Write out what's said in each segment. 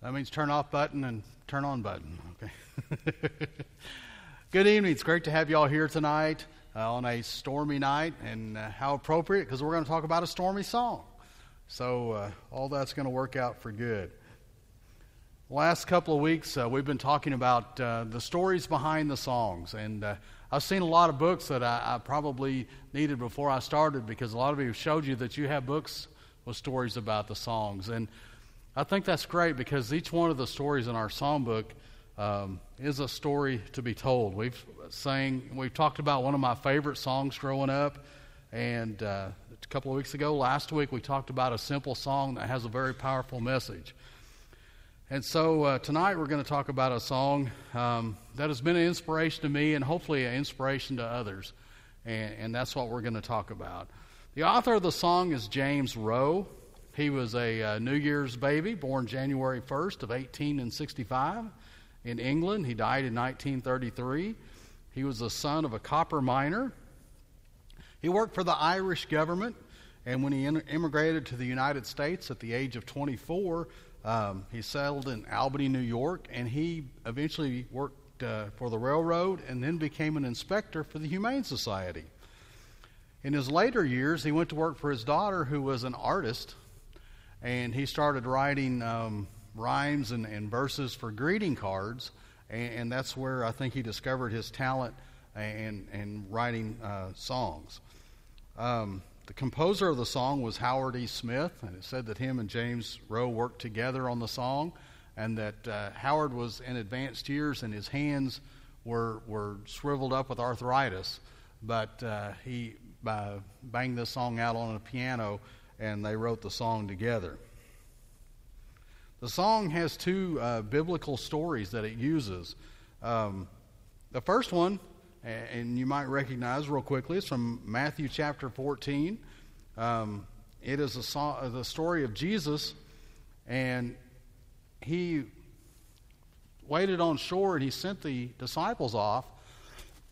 That means turn off button and turn on button. Okay. Good evening. It's great to have you all here tonight uh, on a stormy night, and uh, how appropriate because we're going to talk about a stormy song. So uh, all that's going to work out for good. Last couple of weeks, uh, we've been talking about uh, the stories behind the songs, and uh, I've seen a lot of books that I, I probably needed before I started because a lot of you showed you that you have books with stories about the songs, and I think that's great because each one of the stories in our songbook um, is a story to be told. We've sang, we've talked about one of my favorite songs growing up, and uh, a couple of weeks ago, last week, we talked about a simple song that has a very powerful message. And so uh, tonight we're going to talk about a song um, that has been an inspiration to me and hopefully an inspiration to others. And, and that's what we're going to talk about. The author of the song is James Rowe. He was a uh, New Year's baby, born January 1st of 1865 in England. He died in 1933. He was the son of a copper miner. He worked for the Irish government, and when he immigrated to the United States at the age of 24, um, he settled in Albany, New York, and he eventually worked uh, for the railroad and then became an inspector for the Humane Society. In his later years, he went to work for his daughter, who was an artist and he started writing um, rhymes and, and, verses for greeting cards, and, and, that's where I think he discovered his talent and, and writing uh, songs. Um, the composer of the song was Howard E. Smith, and it said that him and James Rowe worked together on the song, and that uh, Howard was in advanced years and his hands were, were shriveled up with arthritis, but uh, he banged this song out on a piano and they wrote the song together. The song has two uh, biblical stories that it uses. Um, the first one, and you might recognize real quickly, is from Matthew chapter 14. Um, it is so- the story of Jesus, and he waited on shore and he sent the disciples off.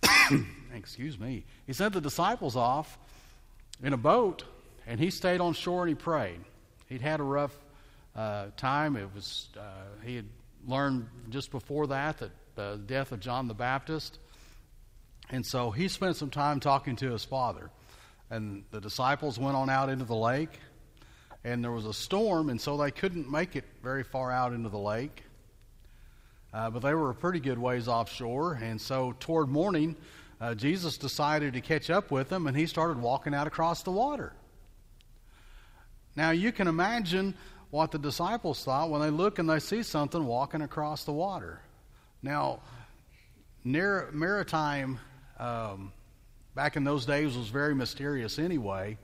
Excuse me. He sent the disciples off in a boat and he stayed on shore and he prayed. He'd had a rough uh, time. It was uh, he had learned just before that that uh, the death of John the Baptist, and so he spent some time talking to his father. And the disciples went on out into the lake, and there was a storm, and so they couldn't make it very far out into the lake. Uh, but they were a pretty good ways offshore, and so toward morning, uh, Jesus decided to catch up with them, and he started walking out across the water. Now, you can imagine what the disciples thought when they look and they see something walking across the water. Now, near, maritime um, back in those days was very mysterious anyway.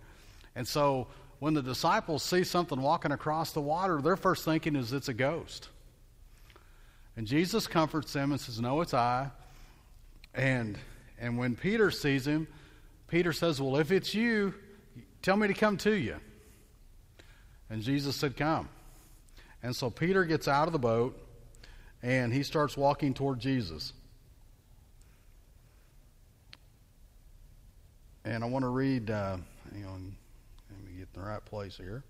And so when the disciples see something walking across the water, their first thinking is it's a ghost. And Jesus comforts them and says, No, it's I. And, and when Peter sees him, Peter says, Well, if it's you, tell me to come to you. And Jesus said, Come. And so Peter gets out of the boat and he starts walking toward Jesus. And I want to read, uh, hang on, let me get in the right place here.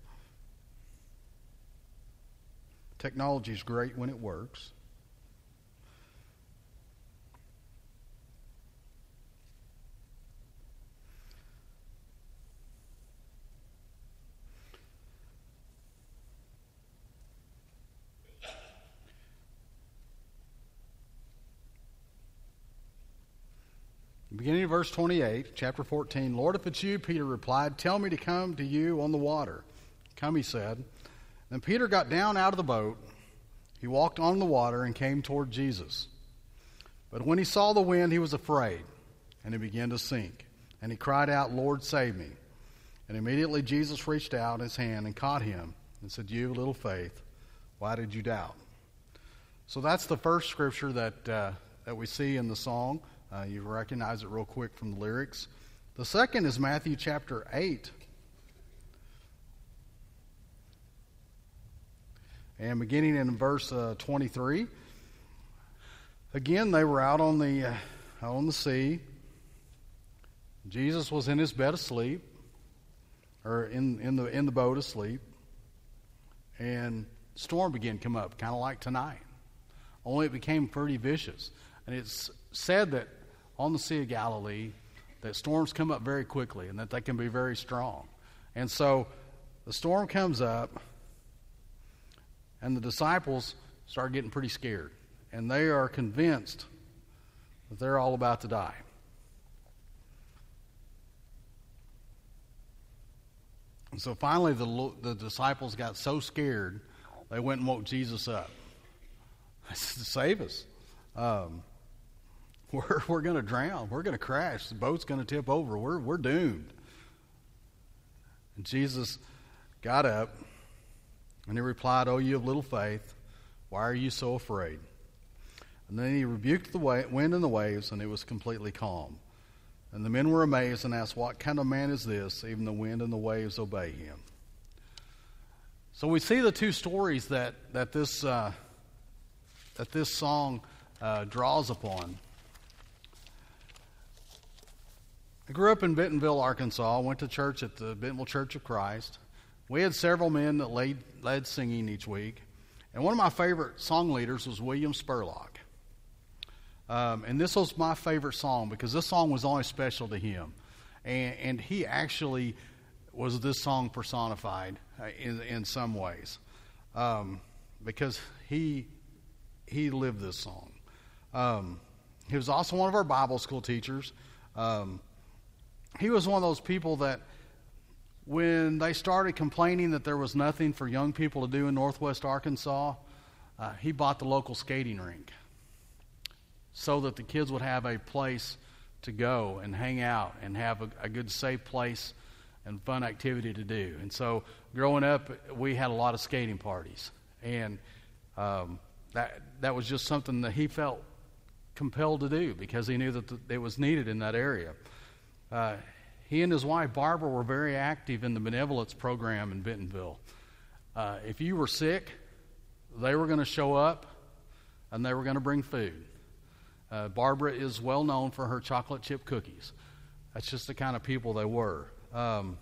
Technology is great when it works. Beginning of verse 28, chapter 14. Lord, if it's you, Peter replied, tell me to come to you on the water. Come, he said. Then Peter got down out of the boat. He walked on the water and came toward Jesus. But when he saw the wind, he was afraid, and he began to sink. And he cried out, Lord, save me. And immediately Jesus reached out his hand and caught him and said, You little faith, why did you doubt? So that's the first scripture that, uh, that we see in the song. Uh, you recognize it real quick from the lyrics. The second is Matthew chapter 8. And beginning in verse uh, 23, again they were out on the uh, on the sea. Jesus was in his bed asleep, or in in the in the boat asleep, and storm began to come up, kind of like tonight. Only it became pretty vicious. And it's said that on the Sea of Galilee, that storms come up very quickly and that they can be very strong. And so the storm comes up, and the disciples start getting pretty scared. And they are convinced that they're all about to die. And so finally, the, the disciples got so scared, they went and woke Jesus up. I said, Save us. Um, we're we're going to drown. We're going to crash. The boat's going to tip over. We're, we're doomed. And Jesus got up and he replied, Oh, you have little faith. Why are you so afraid? And then he rebuked the wind and the waves, and it was completely calm. And the men were amazed and asked, What kind of man is this? Even the wind and the waves obey him. So we see the two stories that, that, this, uh, that this song uh, draws upon. I grew up in Bentonville, Arkansas. Went to church at the Bentonville Church of Christ. We had several men that led, led singing each week. And one of my favorite song leaders was William Spurlock. Um, and this was my favorite song because this song was always special to him. And, and he actually was this song personified uh, in, in some ways um, because he, he lived this song. Um, he was also one of our Bible school teachers. Um, he was one of those people that when they started complaining that there was nothing for young people to do in northwest Arkansas, uh, he bought the local skating rink so that the kids would have a place to go and hang out and have a, a good, safe place and fun activity to do. And so, growing up, we had a lot of skating parties, and um, that that was just something that he felt compelled to do because he knew that it was needed in that area. Uh, he and his wife Barbara were very active in the benevolence program in Bentonville. Uh, if you were sick, they were going to show up and they were going to bring food. Uh, Barbara is well known for her chocolate chip cookies. That's just the kind of people they were. Um,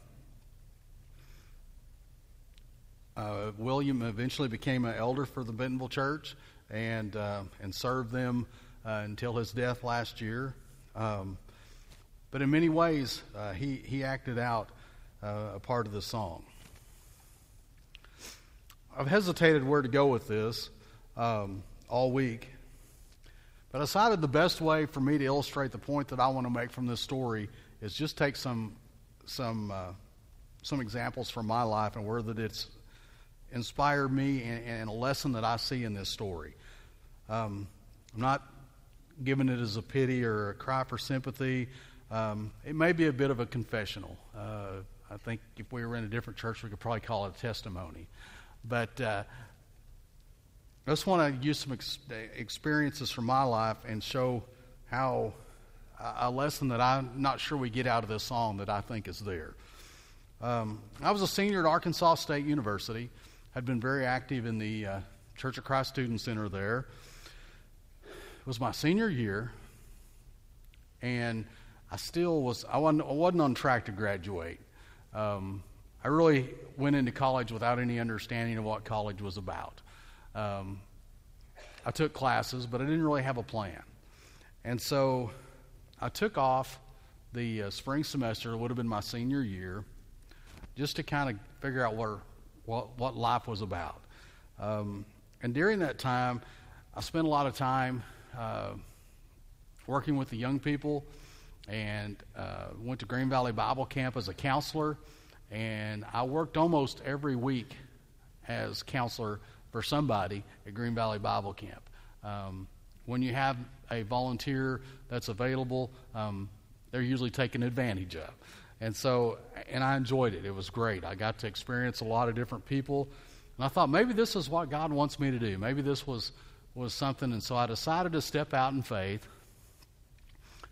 uh, William eventually became an elder for the Bentonville Church and uh, and served them uh, until his death last year. Um, but in many ways, uh, he he acted out uh, a part of the song. I've hesitated where to go with this um, all week but I decided the best way for me to illustrate the point that I want to make from this story is just take some some uh, some examples from my life and where that it's inspired me and, and, a lesson that I see in this story. Um, I'm not giving it as a pity or a cry for sympathy. Um, it may be a bit of a confessional. Uh, I think if we were in a different church, we could probably call it a testimony. But uh, I just want to use some ex- experiences from my life and show how a lesson that I'm not sure we get out of this song that I think is there. Um, I was a senior at Arkansas State University. Had been very active in the uh, Church of Christ Student Center there. It was my senior year, and I still was. I wasn't, I wasn't on track to graduate. Um, I really went into college without any understanding of what college was about. Um, I took classes, but I didn't really have a plan. And so I took off the uh, spring semester, it would have been my senior year, just to kind of figure out where, what, what life was about. Um, and during that time, I spent a lot of time uh, working with the young people and uh, went to Green Valley Bible Camp as a counselor. And I worked almost every week as counselor for somebody at Green Valley Bible Camp. Um, when you have a volunteer that's available, um, they're usually taken advantage of. And so, and I enjoyed it. It was great. I got to experience a lot of different people. And I thought maybe this is what God wants me to do. Maybe this was, was something. And so I decided to step out in faith.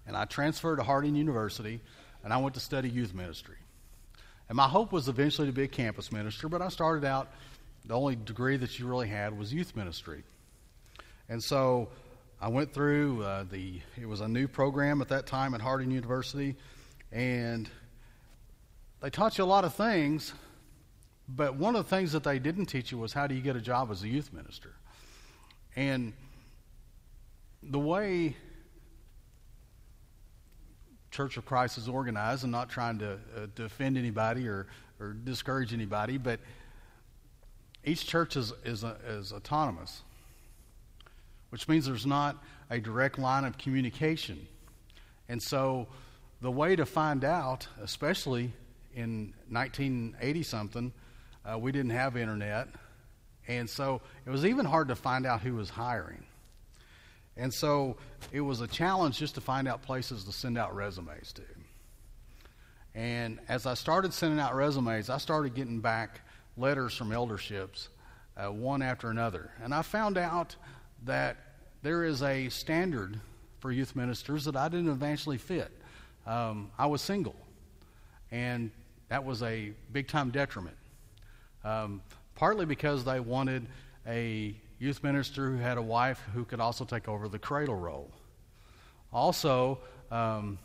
And I transferred to Harding University and I went to study youth ministry. And my hope was eventually to be a campus minister, but I started out the only degree that you really had was youth ministry. And so I went through uh, the, it was a new program at that time at Harding University, and they taught you a lot of things, But one of the things that they didn't teach you was how do you get a job as a youth minister? And the way Church of Christ is organized, and not trying to, uh, to offend anybody or, or discourage anybody, but each church is, is, uh, is autonomous, which means there's not a direct line of communication. And so the way to find out, especially in 1980 something, uh, we didn't have internet. And so it was even hard to find out who was hiring. And so it was a challenge just to find out places to send out resumes to. And as I started sending out resumes, I started getting back letters from elderships, uh, one after another. And I found out that there is a standard for youth ministers that I didn't eventually fit. Um, I was single, and that was a big time detriment. Um, partly because they wanted a youth minister who had a wife who could also take over the cradle roll. Also, um,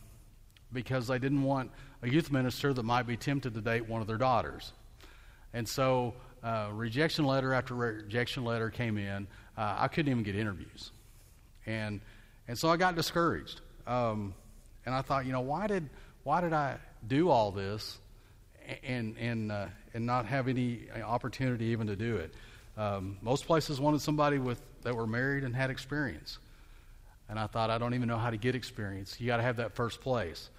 because they didn't want a youth minister that might be tempted to date one of their daughters. And so, uh, rejection letter after rejection letter came in. Uh, I couldn't even get interviews. And, and so I got discouraged. Um, and I thought, you know, why did, why did I do all this and, and, uh, and not have any opportunity even to do it? Um, most places wanted somebody with that were married and had experience. And I thought, I don't even know how to get experience. You got to have that first place.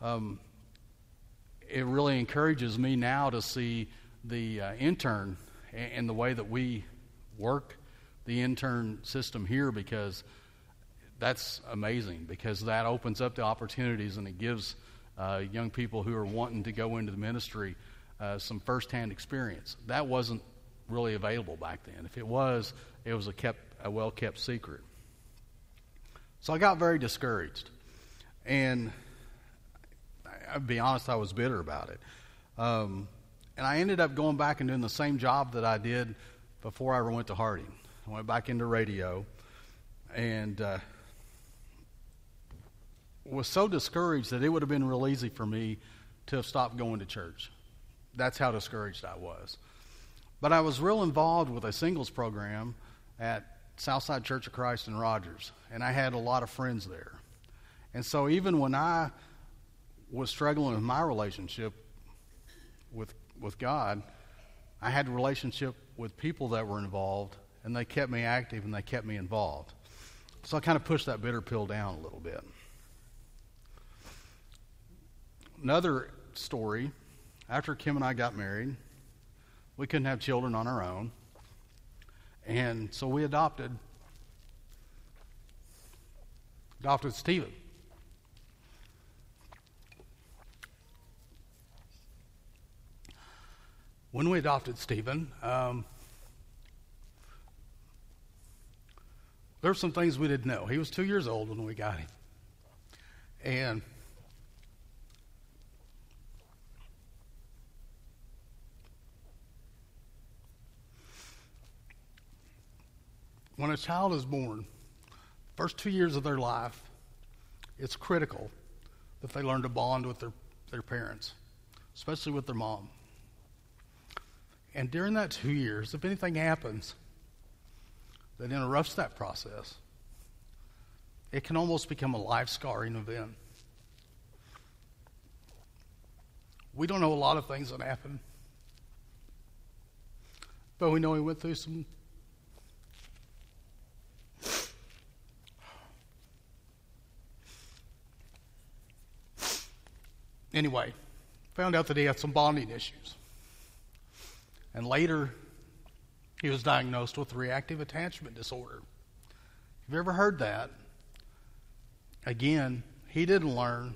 Um, it really encourages me now to see the uh, intern and, and the way that we work the intern system here because that's amazing because that opens up the opportunities and it gives uh, young people who are wanting to go into the ministry uh, some firsthand experience. That wasn't really available back then. If it was, it was a kept a well kept secret. So I got very discouraged, and I'll be honest, I was bitter about it. Um, and I ended up going back and doing the same job that I did before I ever went to Harding. I went back into radio, and uh, was so discouraged that it would have been real easy for me to have stopped going to church. That's how discouraged I was. But I was real involved with a singles program at Southside Church of Christ in Rogers, and I had a lot of friends there. And so even when I was struggling with my relationship with with God, I had a relationship with people that were involved, and they kept me active and they kept me involved. So I kind of pushed that bitter pill down a little bit. Another story after Kim and I got married, we couldn't have children on our own. And so we adopted adopted Stephen. When we adopted Stephen, um, there were some things we didn't know. He was two years old when we got him. And when a child is born, first two years of their life, it's critical that they learn to bond with their, their parents, especially with their mom. And during that two years, if anything happens that interrupts that process, it can almost become a life scarring event. We don't know a lot of things that happen, but we know he went through some Anyway, found out that he had some bonding issues. And later, he was diagnosed with reactive attachment disorder. Have you ever heard that? Again, he didn't learn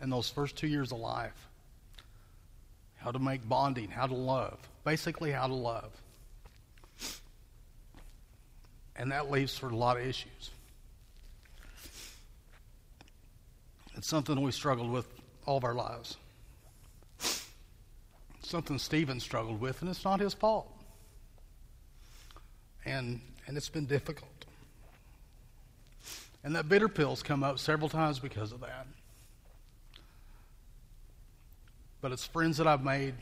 in those first two years of life how to make bonding, how to love, basically, how to love. And that leaves for a lot of issues. It's something we struggled with all of our lives. Something Stephen struggled with, and it's not his fault. And, and it's been difficult. And that bitter pill's come up several times because of that. But it's friends that I've made,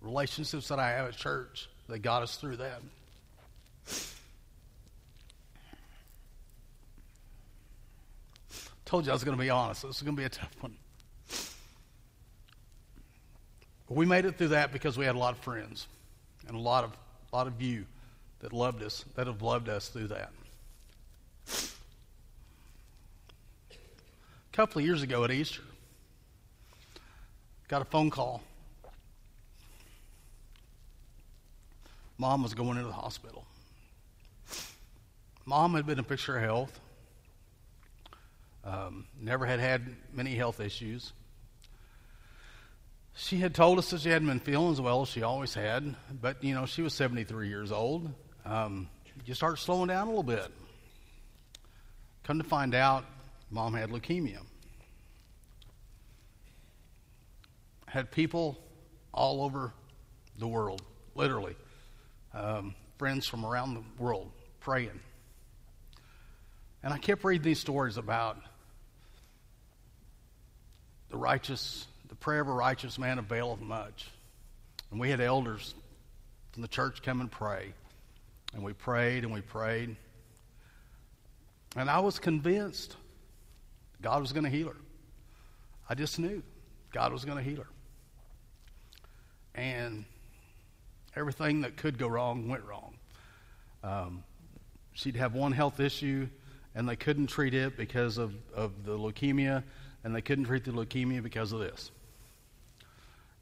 relationships that I have at church that got us through that. Told you I was going to be honest. This is going to be a tough one. But we made it through that because we had a lot of friends and a lot of, a lot of you that loved us, that have loved us through that. A couple of years ago at Easter, got a phone call. Mom was going into the hospital. Mom had been in picture of health. Um, never had had many health issues. She had told us that she hadn't been feeling as well as she always had, but you know she was 73 years old. Um, you start slowing down a little bit. Come to find out, mom had leukemia. Had people all over the world, literally, um, friends from around the world praying. And I kept reading these stories about the righteous, the prayer of a righteous man availeth much. And we had elders from the church come and pray. And we prayed and we prayed. And I was convinced God was going to heal her. I just knew God was going to heal her. And everything that could go wrong went wrong. Um, she'd have one health issue, and they couldn't treat it because of, of the leukemia, and they couldn't treat the leukemia because of this.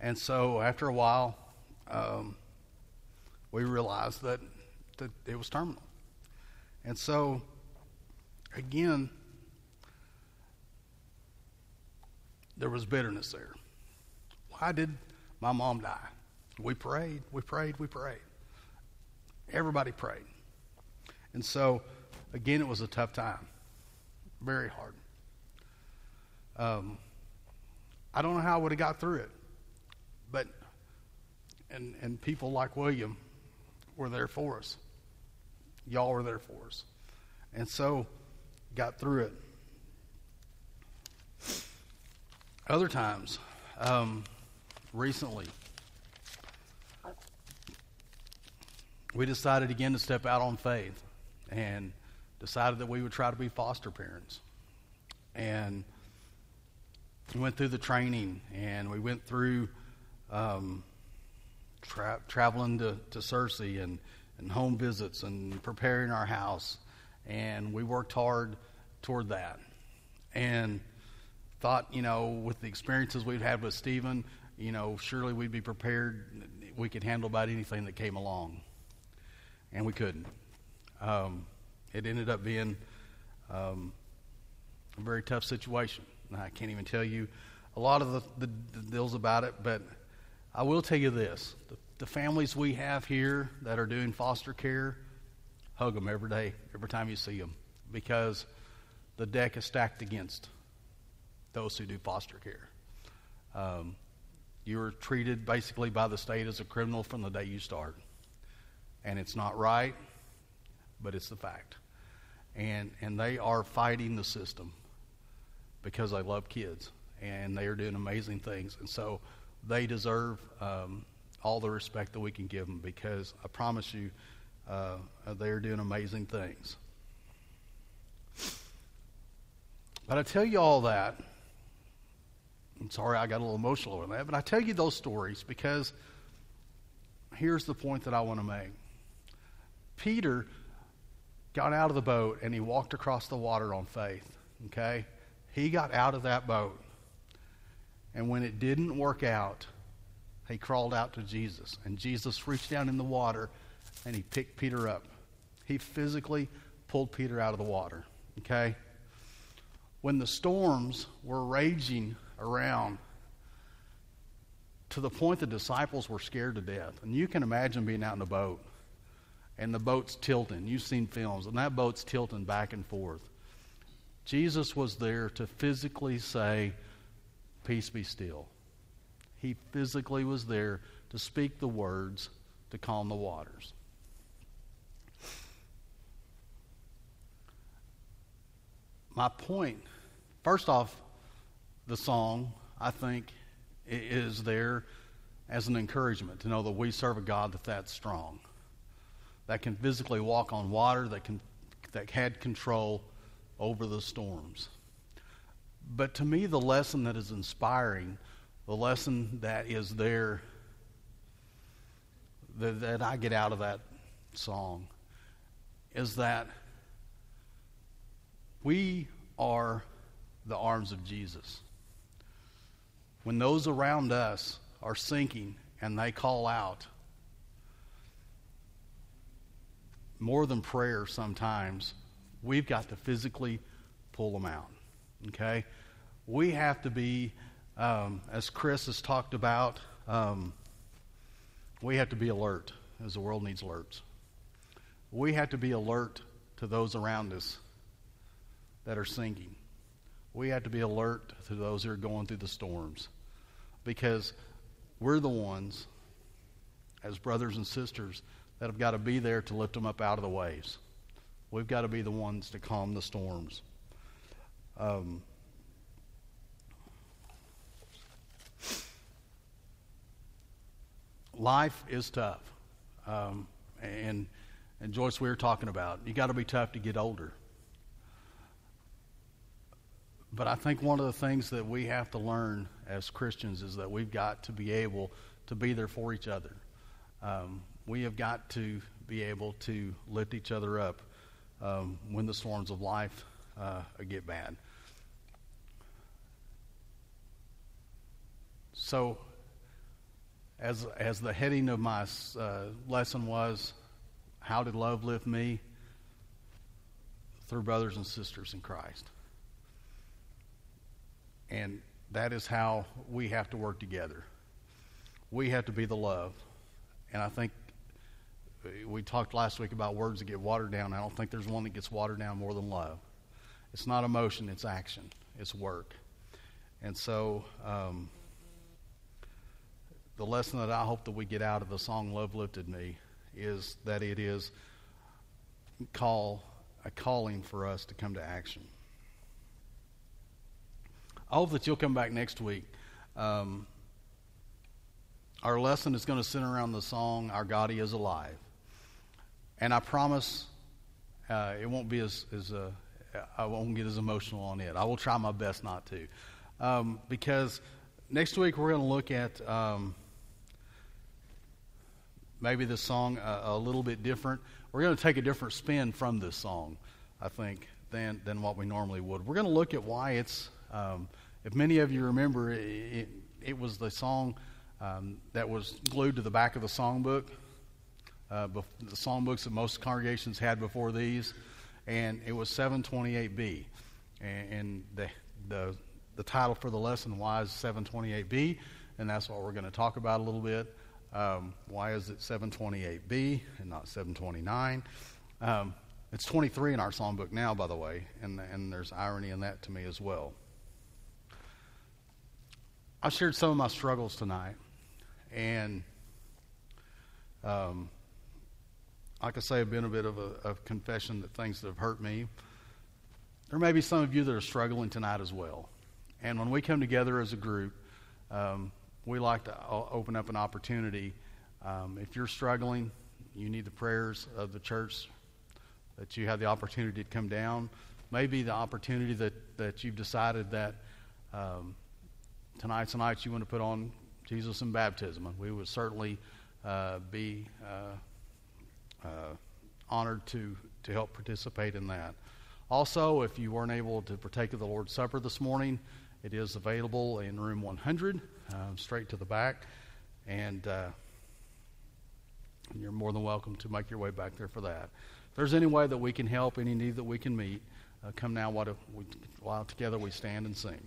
And so after a while, um, we realized that, that it was terminal. And so, again, there was bitterness there. Why did my mom die? We prayed, we prayed, we prayed. Everybody prayed. And so, again, it was a tough time. Very hard. Um, I don't know how I would have got through it, but and and people like William were there for us. Y'all were there for us, and so got through it. Other times, um, recently, we decided again to step out on faith and decided that we would try to be foster parents. And we went through the training and we went through um, tra- traveling to, to Searcy and, and home visits and preparing our house. And we worked hard toward that. And thought, you know, with the experiences we've had with Stephen, you know, surely we'd be prepared. We could handle about anything that came along. And we couldn't. Um, it ended up being um, a very tough situation. I can't even tell you a lot of the, the, the deals about it, but I will tell you this the, the families we have here that are doing foster care, hug them every day, every time you see them, because the deck is stacked against those who do foster care. Um, you're treated basically by the state as a criminal from the day you start. And it's not right, but it's the fact. And, and they are fighting the system because they love kids and they are doing amazing things. And so they deserve um, all the respect that we can give them because I promise you, uh, they are doing amazing things. But I tell you all that. I'm sorry I got a little emotional over that, but I tell you those stories because here's the point that I want to make. Peter got out of the boat and he walked across the water on faith. Okay? He got out of that boat. And when it didn't work out, he crawled out to Jesus. And Jesus reached down in the water and he picked Peter up. He physically pulled Peter out of the water. Okay? When the storms were raging around to the point the disciples were scared to death. And you can imagine being out in a boat and the boat's tilting. You've seen films, and that boat's tilting back and forth. Jesus was there to physically say, Peace be still. He physically was there to speak the words to calm the waters. My point, first off, the song, I think, is there as an encouragement to know that we serve a God that that's strong, that can physically walk on water, that can that had control over the storms. But to me, the lesson that is inspiring, the lesson that is there that, that I get out of that song, is that we are the arms of Jesus. When those around us are sinking and they call out, more than prayer sometimes, we've got to physically pull them out. Okay? We have to be, um, as Chris has talked about, um, we have to be alert, as the world needs alerts. We have to be alert to those around us that are sinking. We have to be alert to those who are going through the storms because we're the ones, as brothers and sisters, that have got to be there to lift them up out of the waves. We've got to be the ones to calm the storms. Um, life is tough. Um, and, and Joyce, we were talking about, you got to be tough to get older. But I think one of the things that we have to learn as Christians is that we've got to be able to be there for each other. Um, we have got to be able to lift each other up um, when the storms of life uh, get bad. So, as as the heading of my uh, lesson was, how did love lift me? Through brothers and sisters in Christ. And that is how we have to work together. We have to be the love. And I think we talked last week about words that get watered down. I don't think there's one that gets watered down more than love. It's not emotion, it's action, it's work. And so, um, the lesson that I hope that we get out of the song Love Lifted Me is that it is call a calling for us to come to action. I hope that you'll come back next week. Um, our lesson is going to center around the song "Our God He Is Alive," and I promise uh, it won't be as, as uh, I won't get as emotional on it. I will try my best not to, um, because next week we're going to look at um, maybe the song a, a, little bit different. We're going to take a different spin from this song, I think, than than what we normally would. We're going to look at why it's um, if many of you remember, it, it, it was the song um, that was glued to the back of the songbook, uh, the songbooks that most congregations had before these, and it was 728B. And, and the, the, the title for the lesson, Why is 728B? And that's what we're going to talk about a little bit. Um, why is it 728B and not 729? Um, it's 23 in our songbook now, by the way, and, and there's irony in that to me as well. I shared some of my struggles tonight, and um, like I say, a bit of a of confession that things that have hurt me. There may be some of you that are struggling tonight as well. And when we come together as a group, um, we like to open up an opportunity. Um, if you're struggling, you need the prayers of the church, that you have the opportunity to come down. Maybe the opportunity that, that you've decided that um, tonight's night you want to put on Jesus and baptism, and we would certainly uh, be uh, uh, honored to, to help participate in that. Also, if you weren't able to partake of the Lord's Supper this morning, it is available in room 100, um, straight to the back, and uh, you're more than welcome to make your way back there for that. If there's any way that we can help, any need that we can meet, uh, come now while, while together we stand and sing.